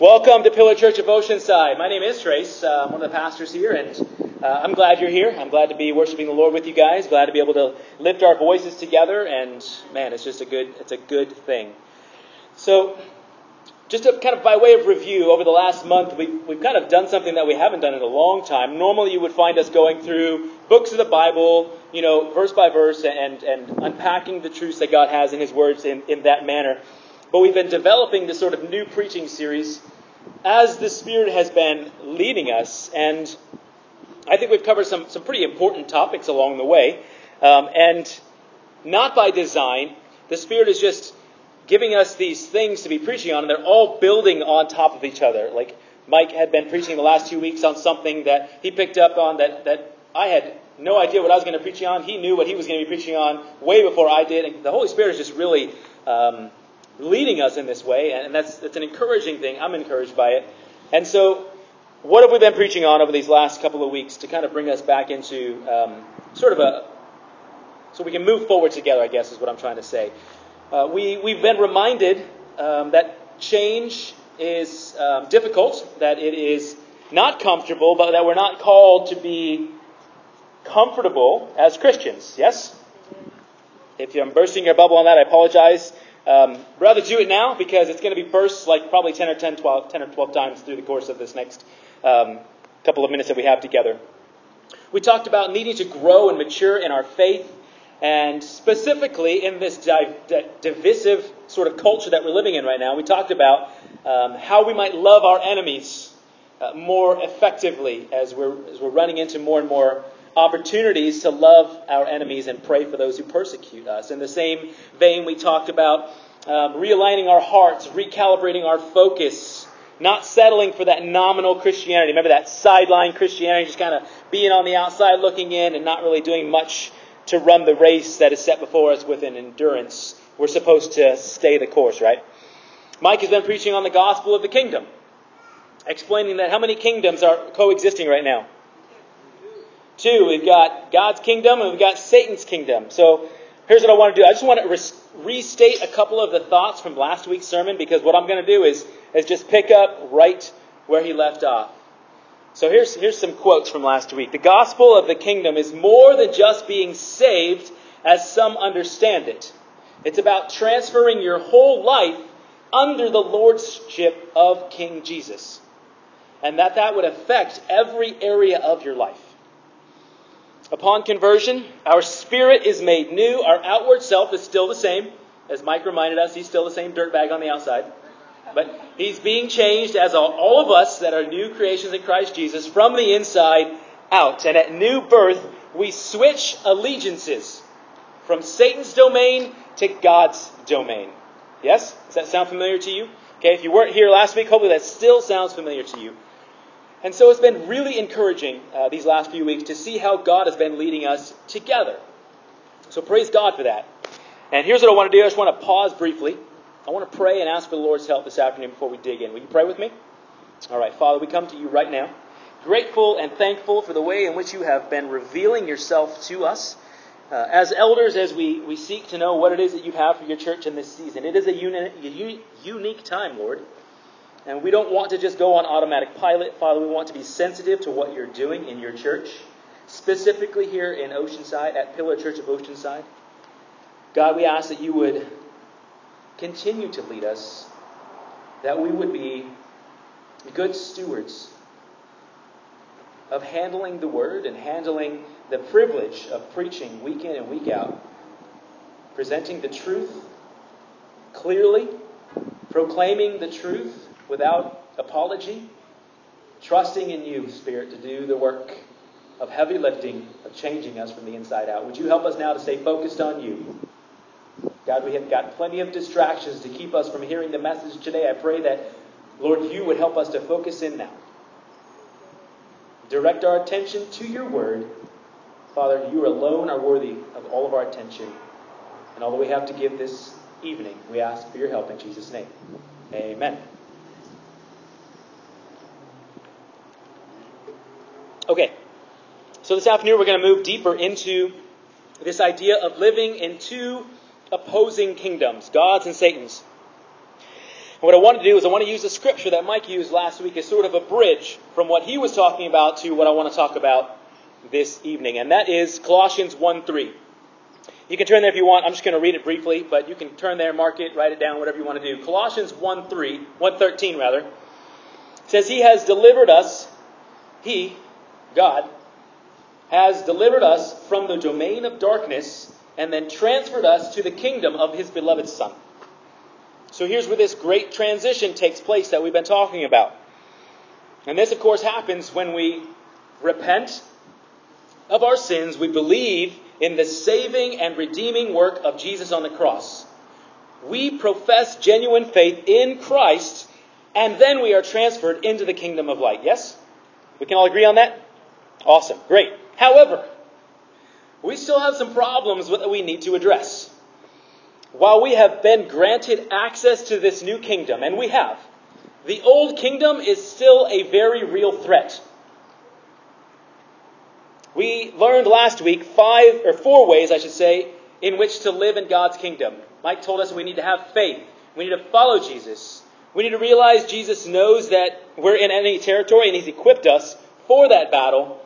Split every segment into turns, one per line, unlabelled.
Welcome to Pillar Church of Oceanside. My name is Trace. Uh, I'm one of the pastors here, and uh, I'm glad you're here. I'm glad to be worshiping the Lord with you guys. Glad to be able to lift our voices together, and man, it's just a good, it's a good thing. So, just to, kind of by way of review, over the last month, we've, we've kind of done something that we haven't done in a long time. Normally, you would find us going through books of the Bible, you know, verse by verse, and, and unpacking the truths that God has in His words in, in that manner. But we've been developing this sort of new preaching series as the Spirit has been leading us. And I think we've covered some, some pretty important topics along the way. Um, and not by design, the Spirit is just giving us these things to be preaching on, and they're all building on top of each other. Like Mike had been preaching the last two weeks on something that he picked up on that, that I had no idea what I was going to preach on. He knew what he was going to be preaching on way before I did. And the Holy Spirit is just really um, leading us in this way, and that's, that's an encouraging thing. I'm encouraged by it. And so, what have we been preaching on over these last couple of weeks to kind of bring us back into um, sort of a so we can move forward together, I guess, is what I'm trying to say. Uh, we, we've been reminded um, that change is um, difficult, that it is not comfortable, but that we're not called to be comfortable as Christians. Yes? If I'm bursting your bubble on that, I apologize. Um, rather do it now because it's going to be bursts like probably 10 or 10, 12, 10 or 12 times through the course of this next um, couple of minutes that we have together. We talked about needing to grow and mature in our faith, and specifically in this di- di- divisive sort of culture that we're living in right now, we talked about um, how we might love our enemies uh, more effectively as we're, as we're running into more and more opportunities to love our enemies and pray for those who persecute us. In the same vein, we talked about um, realigning our hearts, recalibrating our focus, not settling for that nominal Christianity. Remember that sideline Christianity, just kind of being on the outside looking in and not really doing much to run the race that is set before us with an endurance. We're supposed to stay the course, right? Mike has been preaching on the gospel of the kingdom, explaining that how many kingdoms are coexisting right now? Two, we've got God's kingdom and we've got Satan's kingdom. So here's what I want to do. I just want to restate a couple of the thoughts from last week's sermon because what I'm going to do is, is just pick up right where he left off. So here's, here's some quotes from last week. The gospel of the kingdom is more than just being saved as some understand it. It's about transferring your whole life under the lordship of King Jesus. And that that would affect every area of your life. Upon conversion, our spirit is made new. Our outward self is still the same. As Mike reminded us, he's still the same dirtbag on the outside. But he's being changed, as all of us that are new creations in Christ Jesus, from the inside out. And at new birth, we switch allegiances from Satan's domain to God's domain. Yes? Does that sound familiar to you? Okay, if you weren't here last week, hopefully that still sounds familiar to you. And so it's been really encouraging uh, these last few weeks to see how God has been leading us together. So praise God for that. And here's what I want to do I just want to pause briefly. I want to pray and ask for the Lord's help this afternoon before we dig in. Will you pray with me? All right, Father, we come to you right now, grateful and thankful for the way in which you have been revealing yourself to us. Uh, as elders, as we, we seek to know what it is that you have for your church in this season, it is a uni- unique time, Lord. And we don't want to just go on automatic pilot. Father, we want to be sensitive to what you're doing in your church, specifically here in Oceanside, at Pillar Church of Oceanside. God, we ask that you would continue to lead us, that we would be good stewards of handling the word and handling the privilege of preaching week in and week out, presenting the truth clearly, proclaiming the truth without apology, trusting in you, Spirit, to do the work of heavy lifting, of changing us from the inside out. Would you help us now to stay focused on you? God, we have got plenty of distractions to keep us from hearing the message today. I pray that, Lord, you would help us to focus in now. Direct our attention to your word. Father, you alone are worthy of all of our attention and all that we have to give this evening. We ask for your help in Jesus' name. Amen. Okay, so this afternoon we're going to move deeper into this idea of living in two opposing kingdoms, God's and Satan's. what I want to do is I want to use the scripture that Mike used last week as sort of a bridge from what he was talking about to what I want to talk about this evening, and that is Colossians 1 3. You can turn there if you want. I'm just going to read it briefly, but you can turn there, mark it, write it down, whatever you want to do. Colossians 1 3, 113 rather, says, He has delivered us, He, God, has delivered us from the domain of darkness and then transferred us to the kingdom of His beloved Son. So here's where this great transition takes place that we've been talking about. And this, of course, happens when we repent of our sins, we believe in the saving and redeeming work of Jesus on the cross. We profess genuine faith in Christ, and then we are transferred into the kingdom of light. Yes? We can all agree on that? Awesome. Great. However, we still have some problems that we need to address. While we have been granted access to this new kingdom, and we have, the old kingdom is still a very real threat. We learned last week five or four ways, I should say, in which to live in God's kingdom. Mike told us we need to have faith. We need to follow Jesus. We need to realize Jesus knows that we're in enemy territory and he's equipped us for that battle.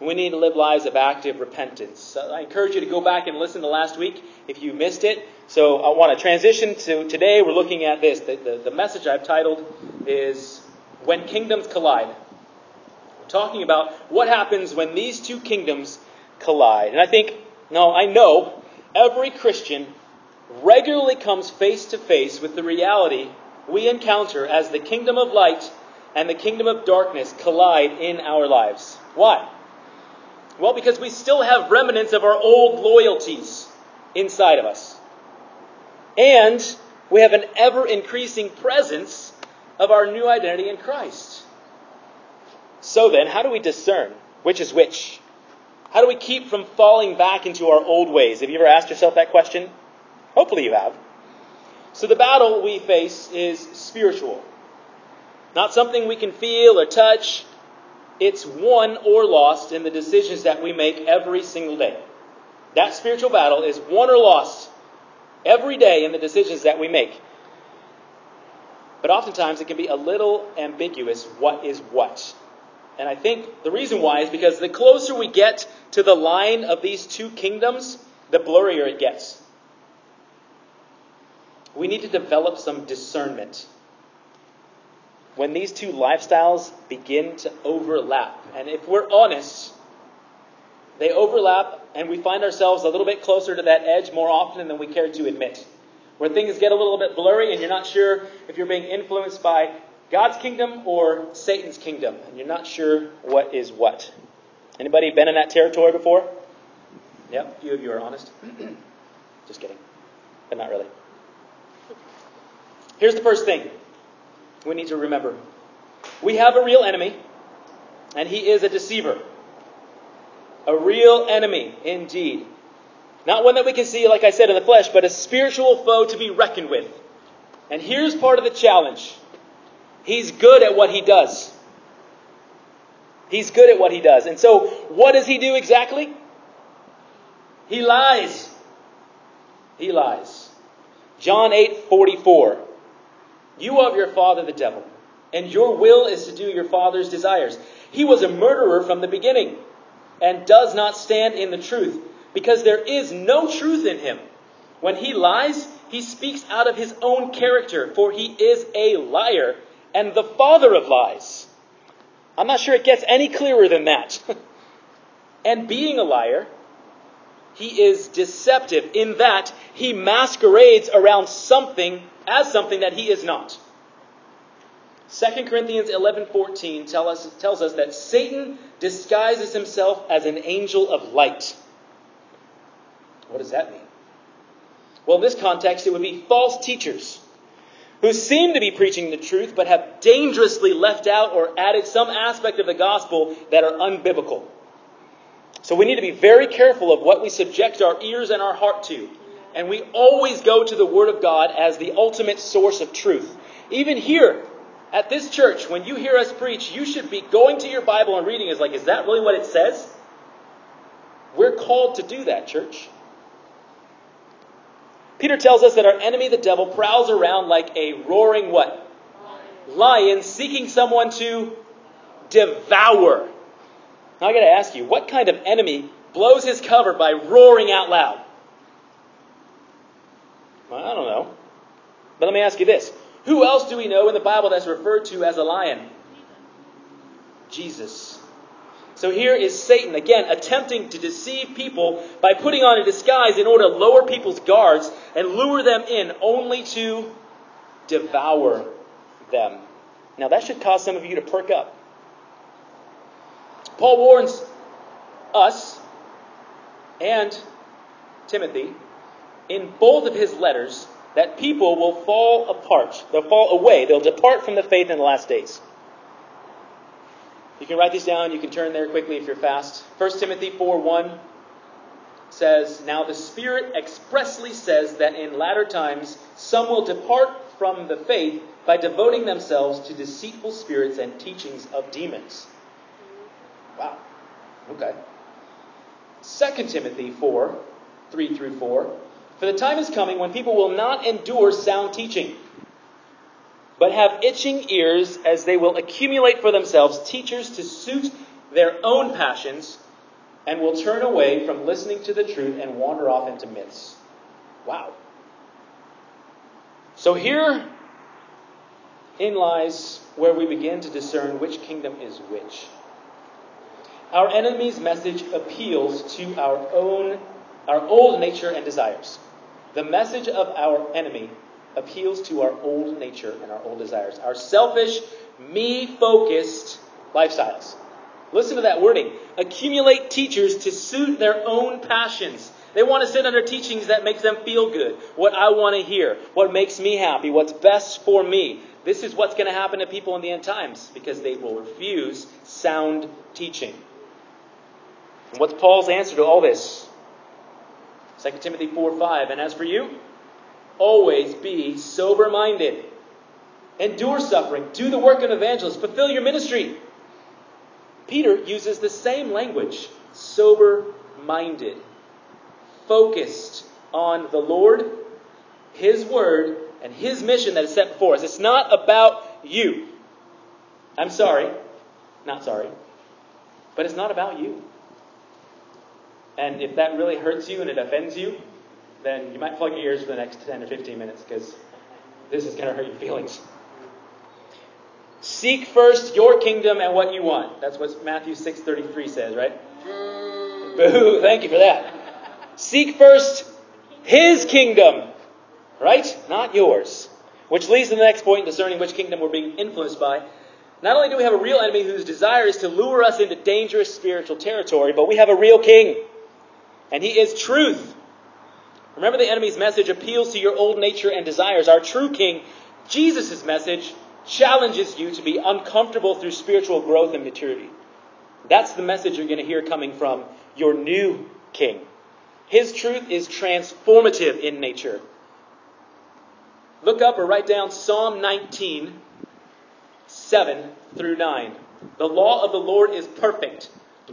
We need to live lives of active repentance. I encourage you to go back and listen to last week if you missed it. So I want to transition to today. We're looking at this. The, the, the message I've titled is When Kingdoms Collide We're talking about what happens when these two kingdoms collide. And I think, no, I know every Christian regularly comes face to face with the reality we encounter as the kingdom of light and the kingdom of darkness collide in our lives. Why? Well, because we still have remnants of our old loyalties inside of us. And we have an ever increasing presence of our new identity in Christ. So then, how do we discern which is which? How do we keep from falling back into our old ways? Have you ever asked yourself that question? Hopefully you have. So the battle we face is spiritual. Not something we can feel or touch. It's won or lost in the decisions that we make every single day. That spiritual battle is won or lost every day in the decisions that we make. But oftentimes it can be a little ambiguous what is what. And I think the reason why is because the closer we get to the line of these two kingdoms, the blurrier it gets. We need to develop some discernment. When these two lifestyles begin to overlap, and if we're honest, they overlap and we find ourselves a little bit closer to that edge more often than we care to admit. Where things get a little bit blurry and you're not sure if you're being influenced by God's kingdom or Satan's kingdom, and you're not sure what is what. Anybody been in that territory before? Yep, few of you are honest. Just kidding, but not really. Here's the first thing we need to remember we have a real enemy, and he is a deceiver. A real enemy, indeed. Not one that we can see, like I said, in the flesh, but a spiritual foe to be reckoned with. And here's part of the challenge He's good at what he does. He's good at what he does. And so, what does he do exactly? He lies. He lies. John 8 44. You of your father, the devil, and your will is to do your father's desires. He was a murderer from the beginning and does not stand in the truth because there is no truth in him. When he lies, he speaks out of his own character, for he is a liar and the father of lies. I'm not sure it gets any clearer than that. and being a liar, he is deceptive in that he masquerades around something as something that he is not. 2 Corinthians 11:14 tell us, tells us that Satan disguises himself as an angel of light. What does that mean? Well, in this context, it would be false teachers who seem to be preaching the truth but have dangerously left out or added some aspect of the gospel that are unbiblical. So we need to be very careful of what we subject our ears and our heart to. And we always go to the Word of God as the ultimate source of truth. Even here at this church, when you hear us preach, you should be going to your Bible and reading is like, is that really what it says? We're called to do that, church. Peter tells us that our enemy, the devil, prowls around like a roaring what? Lion seeking someone to devour. Now I got to ask you, what kind of enemy blows his cover by roaring out loud? Well, I don't know. But let me ask you this. Who else do we know in the Bible that's referred to as a lion? Jesus. So here is Satan, again, attempting to deceive people by putting on a disguise in order to lower people's guards and lure them in only to devour them. Now, that should cause some of you to perk up. Paul warns us and Timothy in both of his letters that people will fall apart. They'll fall away. They'll depart from the faith in the last days. You can write these down. You can turn there quickly if you're fast. 1 Timothy 4 1 says, Now the Spirit expressly says that in latter times some will depart from the faith by devoting themselves to deceitful spirits and teachings of demons. Wow. Okay. 2 Timothy 4 3 through 4. For the time is coming when people will not endure sound teaching but have itching ears as they will accumulate for themselves teachers to suit their own passions and will turn away from listening to the truth and wander off into myths. Wow. So here in lies where we begin to discern which kingdom is which. Our enemy's message appeals to our own our old nature and desires. The message of our enemy appeals to our old nature and our old desires, our selfish, me focused lifestyles. Listen to that wording. Accumulate teachers to suit their own passions. They want to sit under teachings that makes them feel good, what I want to hear, what makes me happy, what's best for me. This is what's going to happen to people in the end times because they will refuse sound teaching. And what's Paul's answer to all this? 2 Timothy 4 5. And as for you, always be sober minded. Endure suffering. Do the work of an evangelist. Fulfill your ministry. Peter uses the same language sober minded, focused on the Lord, His Word, and His mission that is set before us. It's not about you. I'm sorry. Not sorry. But it's not about you. And if that really hurts you and it offends you, then you might plug your ears for the next 10 or 15 minutes because this is going to hurt your feelings. Seek first your kingdom and what you want. That's what Matthew 6:33 says, right? Boo, thank you for that. Seek first his kingdom, right? Not yours. Which leads to the next point, discerning which kingdom we're being influenced by. Not only do we have a real enemy whose desire is to lure us into dangerous spiritual territory, but we have a real king. And he is truth. Remember, the enemy's message appeals to your old nature and desires. Our true king, Jesus' message, challenges you to be uncomfortable through spiritual growth and maturity. That's the message you're going to hear coming from your new king. His truth is transformative in nature. Look up or write down Psalm 19, 7 through 9. The law of the Lord is perfect,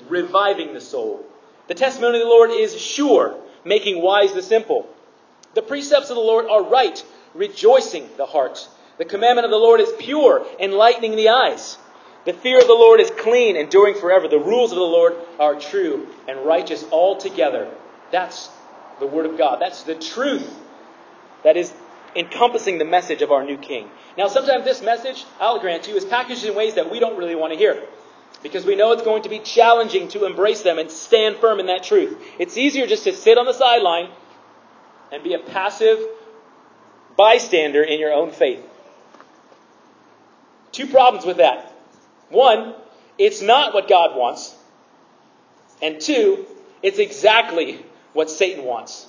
reviving the soul. The testimony of the Lord is sure making wise the simple. The precepts of the Lord are right, rejoicing the heart. The commandment of the Lord is pure, enlightening the eyes. The fear of the Lord is clean, enduring forever. The rules of the Lord are true and righteous altogether. That's the Word of God. That's the truth that is encompassing the message of our new King. Now, sometimes this message, I'll grant you, is packaged in ways that we don't really want to hear because we know it's going to be challenging to embrace them and stand firm in that truth. It's easier just to sit on the sideline and be a passive bystander in your own faith. Two problems with that. One, it's not what God wants. And two, it's exactly what Satan wants.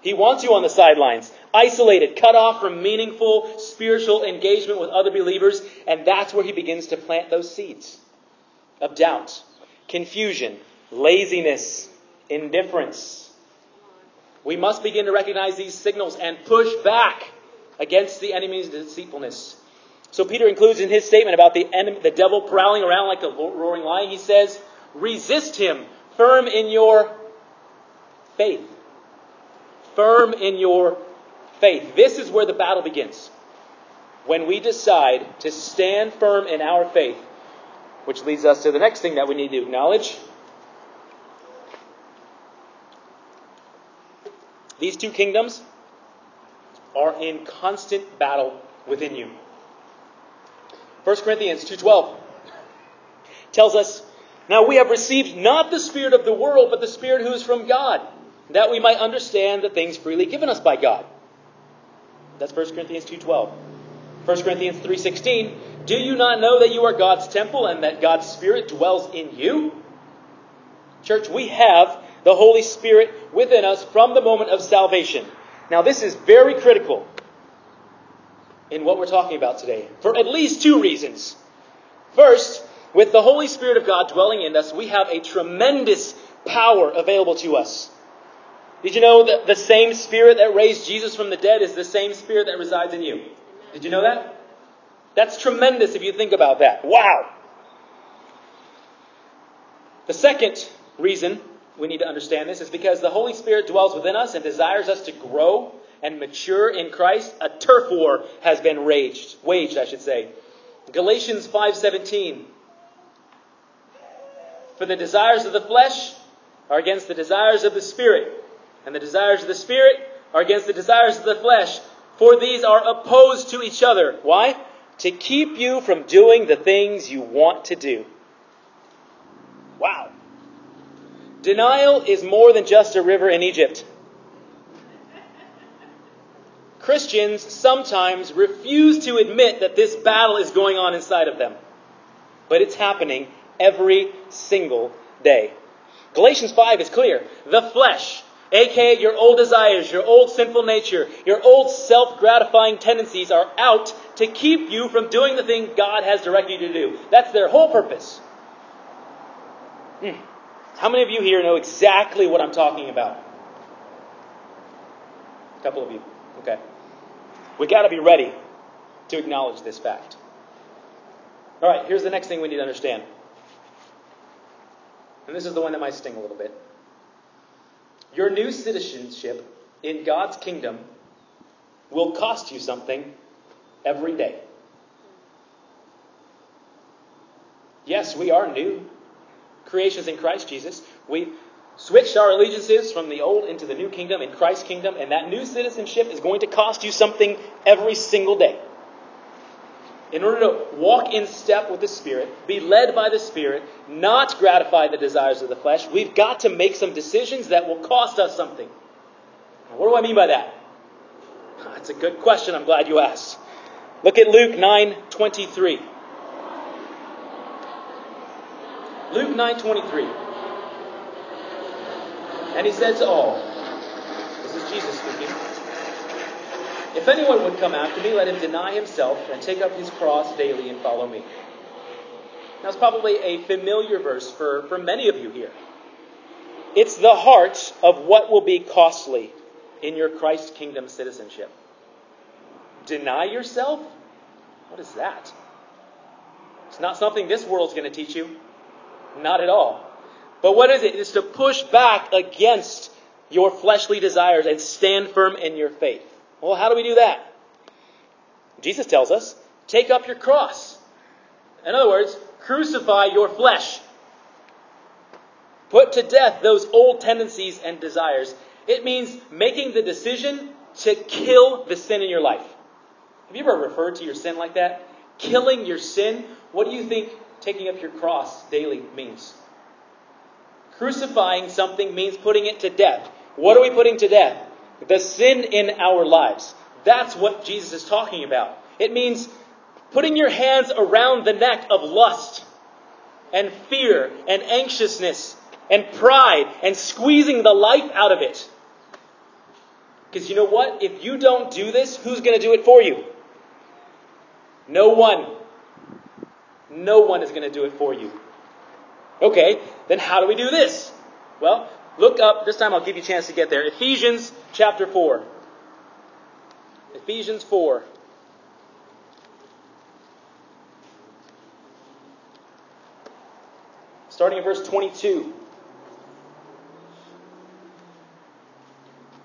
He wants you on the sidelines, isolated, cut off from meaningful spiritual engagement with other believers, and that's where he begins to plant those seeds of doubt, confusion, laziness, indifference. We must begin to recognize these signals and push back against the enemy's deceitfulness. So Peter includes in his statement about the enemy, the devil prowling around like a roaring lion, he says, resist him, firm in your faith. firm in your faith. This is where the battle begins. When we decide to stand firm in our faith, which leads us to the next thing that we need to acknowledge. These two kingdoms are in constant battle within you. 1 Corinthians 2:12 tells us, "Now we have received not the spirit of the world, but the spirit who is from God, that we might understand the things freely given us by God." That's 1 Corinthians 2:12. 1 Corinthians 3:16, "Do you not know that you are God's temple and that God's spirit dwells in you?" Church, we have the Holy Spirit within us from the moment of salvation. Now, this is very critical in what we're talking about today for at least two reasons. First, with the Holy Spirit of God dwelling in us, we have a tremendous power available to us. Did you know that the same Spirit that raised Jesus from the dead is the same Spirit that resides in you? Did you know that? That's tremendous if you think about that. Wow! The second reason we need to understand this is because the Holy Spirit dwells within us and desires us to grow and mature in Christ. A turf war has been raged, waged, I should say. Galatians 5:17 For the desires of the flesh are against the desires of the spirit, and the desires of the spirit are against the desires of the flesh, for these are opposed to each other. Why? To keep you from doing the things you want to do. Wow. Denial is more than just a river in Egypt. Christians sometimes refuse to admit that this battle is going on inside of them. But it's happening every single day. Galatians 5 is clear. The flesh, aka your old desires, your old sinful nature, your old self gratifying tendencies are out to keep you from doing the thing God has directed you to do. That's their whole purpose. Hmm. How many of you here know exactly what I'm talking about? A couple of you. Okay. We got to be ready to acknowledge this fact. All right, here's the next thing we need to understand. And this is the one that might sting a little bit. Your new citizenship in God's kingdom will cost you something every day. Yes, we are new creations in Christ Jesus. We switched our allegiances from the old into the new kingdom in Christ's kingdom, and that new citizenship is going to cost you something every single day. In order to walk in step with the Spirit, be led by the Spirit, not gratify the desires of the flesh, we've got to make some decisions that will cost us something. Now, what do I mean by that? Ah, that's a good question. I'm glad you asked. Look at Luke 9 23. Luke 9:23. And he to all, this is Jesus speaking, if anyone would come after me, let him deny himself and take up his cross daily and follow me. Now, it's probably a familiar verse for, for many of you here. It's the heart of what will be costly in your Christ kingdom citizenship. Deny yourself? What is that? It's not something this world's going to teach you. Not at all. But what is it? It's to push back against your fleshly desires and stand firm in your faith. Well, how do we do that? Jesus tells us take up your cross. In other words, crucify your flesh. Put to death those old tendencies and desires. It means making the decision to kill the sin in your life. Have you ever referred to your sin like that? Killing your sin? What do you think taking up your cross daily means. Crucifying something means putting it to death. What are we putting to death? The sin in our lives. That's what Jesus is talking about. It means putting your hands around the neck of lust and fear and anxiousness and pride and squeezing the life out of it. Because you know what? If you don't do this, who's going to do it for you? No one. No one is going to do it for you. Okay, then how do we do this? Well, look up, this time I'll give you a chance to get there. Ephesians chapter 4. Ephesians 4. Starting in verse 22.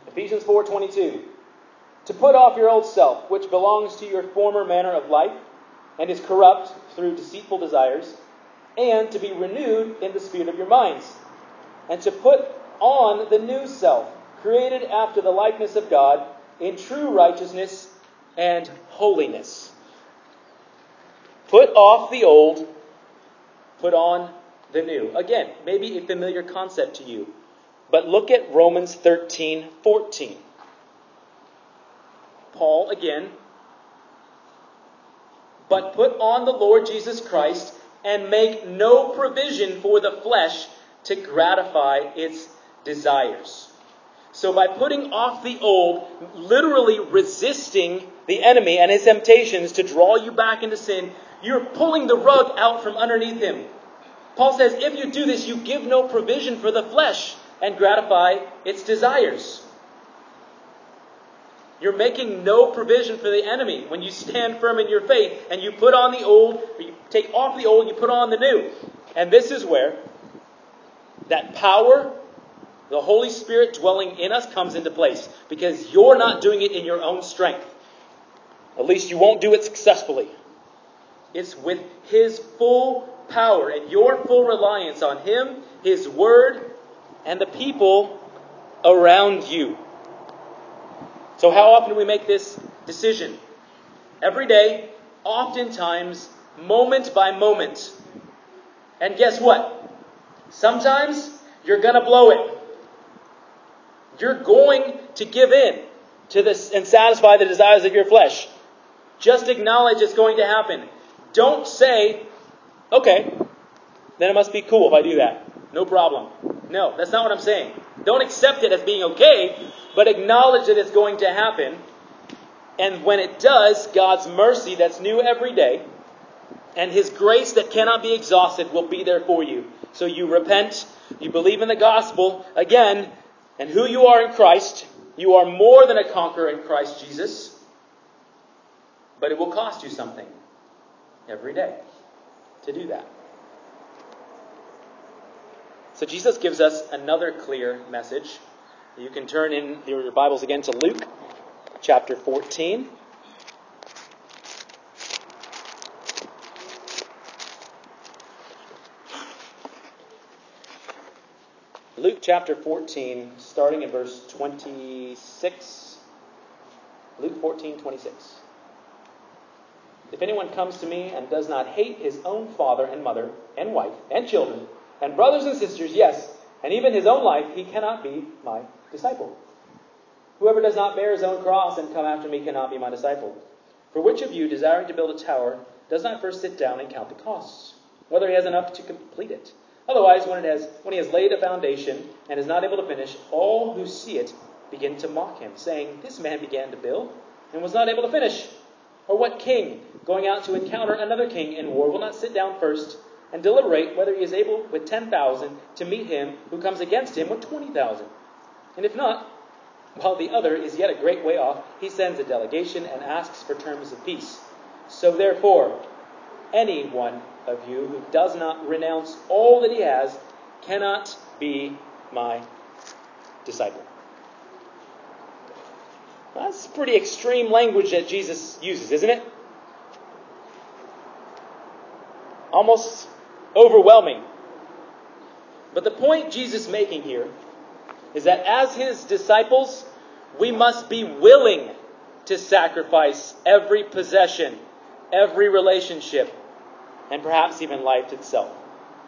Ephesians 4:22. To put off your old self, which belongs to your former manner of life and is corrupt through deceitful desires, and to be renewed in the spirit of your minds, and to put on the new self, created after the likeness of God in true righteousness and holiness. Put off the old, put on the new. Again, maybe a familiar concept to you, but look at Romans 13 14. Paul again. But put on the Lord Jesus Christ and make no provision for the flesh to gratify its desires. So, by putting off the old, literally resisting the enemy and his temptations to draw you back into sin, you're pulling the rug out from underneath him. Paul says, if you do this, you give no provision for the flesh and gratify its desires. You're making no provision for the enemy when you stand firm in your faith and you put on the old, or you take off the old, you put on the new. And this is where that power, the Holy Spirit dwelling in us, comes into place. Because you're not doing it in your own strength. At least you won't do it successfully. It's with His full power and your full reliance on Him, His Word, and the people around you. So, how often do we make this decision? Every day, oftentimes, moment by moment. And guess what? Sometimes you're going to blow it. You're going to give in to this and satisfy the desires of your flesh. Just acknowledge it's going to happen. Don't say, okay, then it must be cool if I do that. No problem. No, that's not what I'm saying. Don't accept it as being okay, but acknowledge that it's going to happen. And when it does, God's mercy that's new every day and His grace that cannot be exhausted will be there for you. So you repent, you believe in the gospel again, and who you are in Christ. You are more than a conqueror in Christ Jesus, but it will cost you something every day to do that. So Jesus gives us another clear message. You can turn in your Bibles again to Luke chapter 14. Luke chapter 14, starting in verse 26. Luke 14, 26. If anyone comes to me and does not hate his own father and mother and wife and children and brothers and sisters, yes, and even his own life, he cannot be my disciple. Whoever does not bear his own cross and come after me cannot be my disciple. For which of you, desiring to build a tower, does not first sit down and count the costs, whether he has enough to complete it? Otherwise, when, it has, when he has laid a foundation and is not able to finish, all who see it begin to mock him, saying, This man began to build and was not able to finish. Or what king, going out to encounter another king in war, will not sit down first and deliberate whether he is able with 10,000 to meet him who comes against him with 20,000? And if not, while the other is yet a great way off, he sends a delegation and asks for terms of peace. So therefore, any one of you who does not renounce all that he has cannot be my disciple. That's pretty extreme language that Jesus uses, isn't it? Almost overwhelming. But the point Jesus making here is that as his disciples, we must be willing to sacrifice every possession, every relationship, and perhaps even life itself.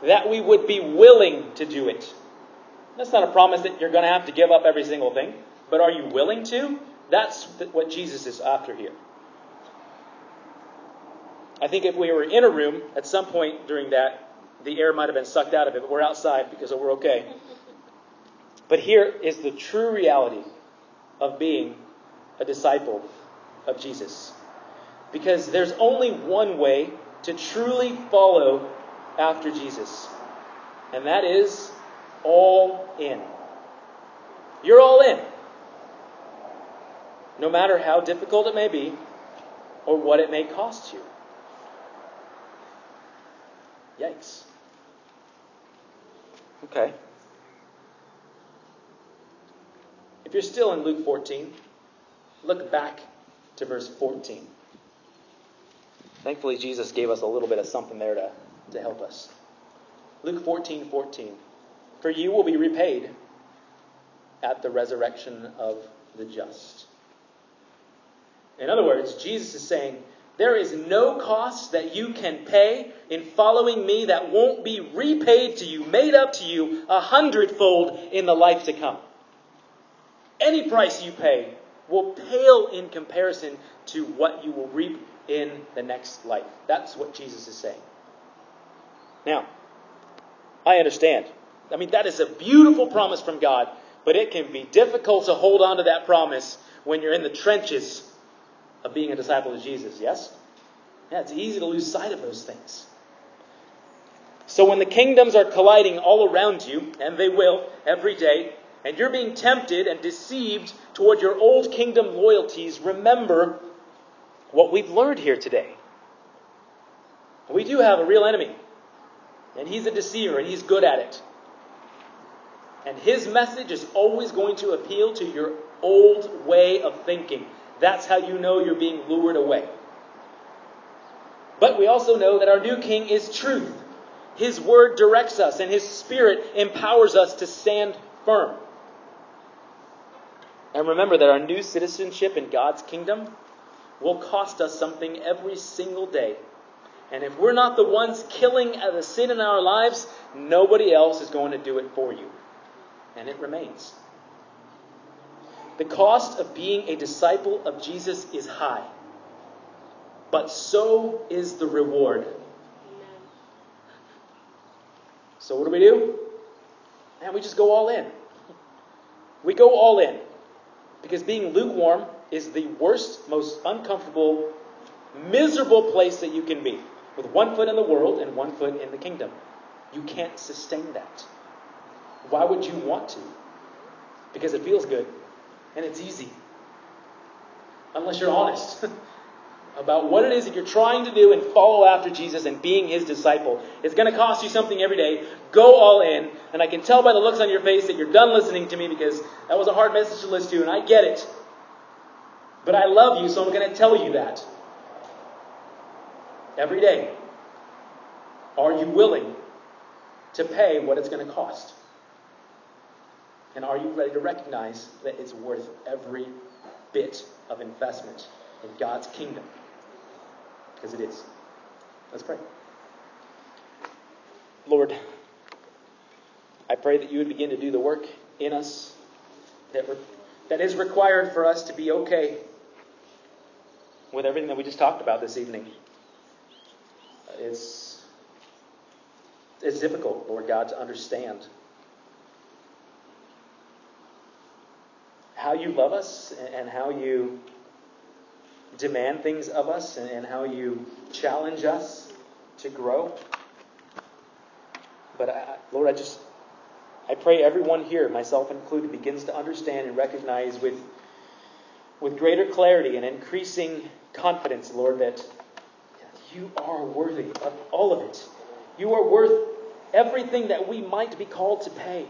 That we would be willing to do it. That's not a promise that you're going to have to give up every single thing, but are you willing to? That's what Jesus is after here. I think if we were in a room at some point during that, the air might have been sucked out of it, but we're outside because we're okay. But here is the true reality of being a disciple of Jesus. Because there's only one way to truly follow after Jesus, and that is all in. You're all in. No matter how difficult it may be or what it may cost you. Yikes. Okay. If you're still in Luke 14, look back to verse 14. Thankfully, Jesus gave us a little bit of something there to, to help us. Luke 14 14. For you will be repaid at the resurrection of the just. In other words, Jesus is saying, there is no cost that you can pay in following me that won't be repaid to you, made up to you a hundredfold in the life to come. Any price you pay will pale in comparison to what you will reap in the next life. That's what Jesus is saying. Now, I understand. I mean, that is a beautiful promise from God, but it can be difficult to hold on to that promise when you're in the trenches of being a disciple of Jesus, yes? Yeah, it's easy to lose sight of those things. So when the kingdoms are colliding all around you, and they will every day, and you're being tempted and deceived toward your old kingdom loyalties, remember what we've learned here today. We do have a real enemy, and he's a deceiver, and he's good at it. And his message is always going to appeal to your old way of thinking. That's how you know you're being lured away. But we also know that our new king is truth. His word directs us, and his spirit empowers us to stand firm. And remember that our new citizenship in God's kingdom will cost us something every single day. And if we're not the ones killing the sin in our lives, nobody else is going to do it for you. And it remains. The cost of being a disciple of Jesus is high, but so is the reward. So, what do we do? And we just go all in. We go all in. Because being lukewarm is the worst, most uncomfortable, miserable place that you can be. With one foot in the world and one foot in the kingdom. You can't sustain that. Why would you want to? Because it feels good and it's easy. Unless you're honest about what it is that you're trying to do and follow after Jesus and being his disciple. It's going to cost you something every day. Go all in. And I can tell by the looks on your face that you're done listening to me because that was a hard message to listen to, and I get it. But I love you, so I'm going to tell you that. Every day. Are you willing to pay what it's going to cost? And are you ready to recognize that it's worth every bit of investment in God's kingdom? Because it is. Let's pray. Lord, I pray that you would begin to do the work in us that, re- that is required for us to be okay with everything that we just talked about this evening. It's, it's difficult, Lord God, to understand how you love us and how you demand things of us and how you challenge us to grow. But I, Lord, I just I pray everyone here, myself included, begins to understand and recognize with with greater clarity and increasing confidence, Lord, that you are worthy of all of it. You are worth everything that we might be called to pay.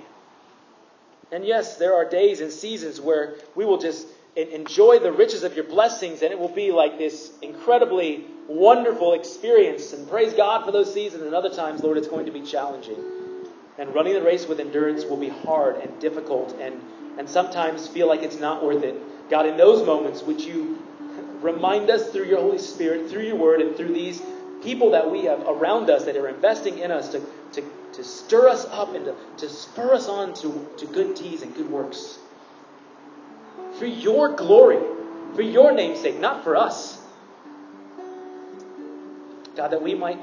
And yes, there are days and seasons where we will just enjoy the riches of your blessings, and it will be like this incredibly wonderful experience. And praise God for those seasons. And other times, Lord, it's going to be challenging. And running the race with endurance will be hard and difficult, and, and sometimes feel like it's not worth it. God, in those moments, would you remind us through your Holy Spirit, through your word, and through these people that we have around us that are investing in us to, to to stir us up and to, to spur us on to, to good deeds and good works. For your glory, for your name's sake, not for us. God, that we might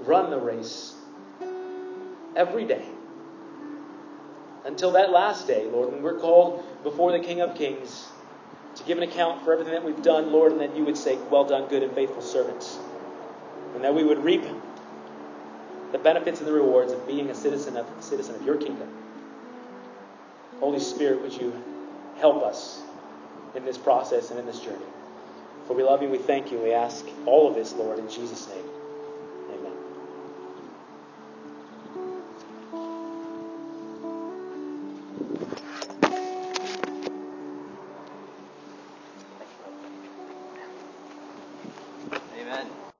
run the race every day until that last day, Lord, when we're called before the King of Kings give an account for everything that we've done, Lord, and that you would say, Well done, good and faithful servants. And that we would reap the benefits and the rewards of being a citizen of a citizen of your kingdom. Holy Spirit, would you help us in this process and in this journey? For we love you, we thank you, we ask all of this, Lord, in Jesus' name.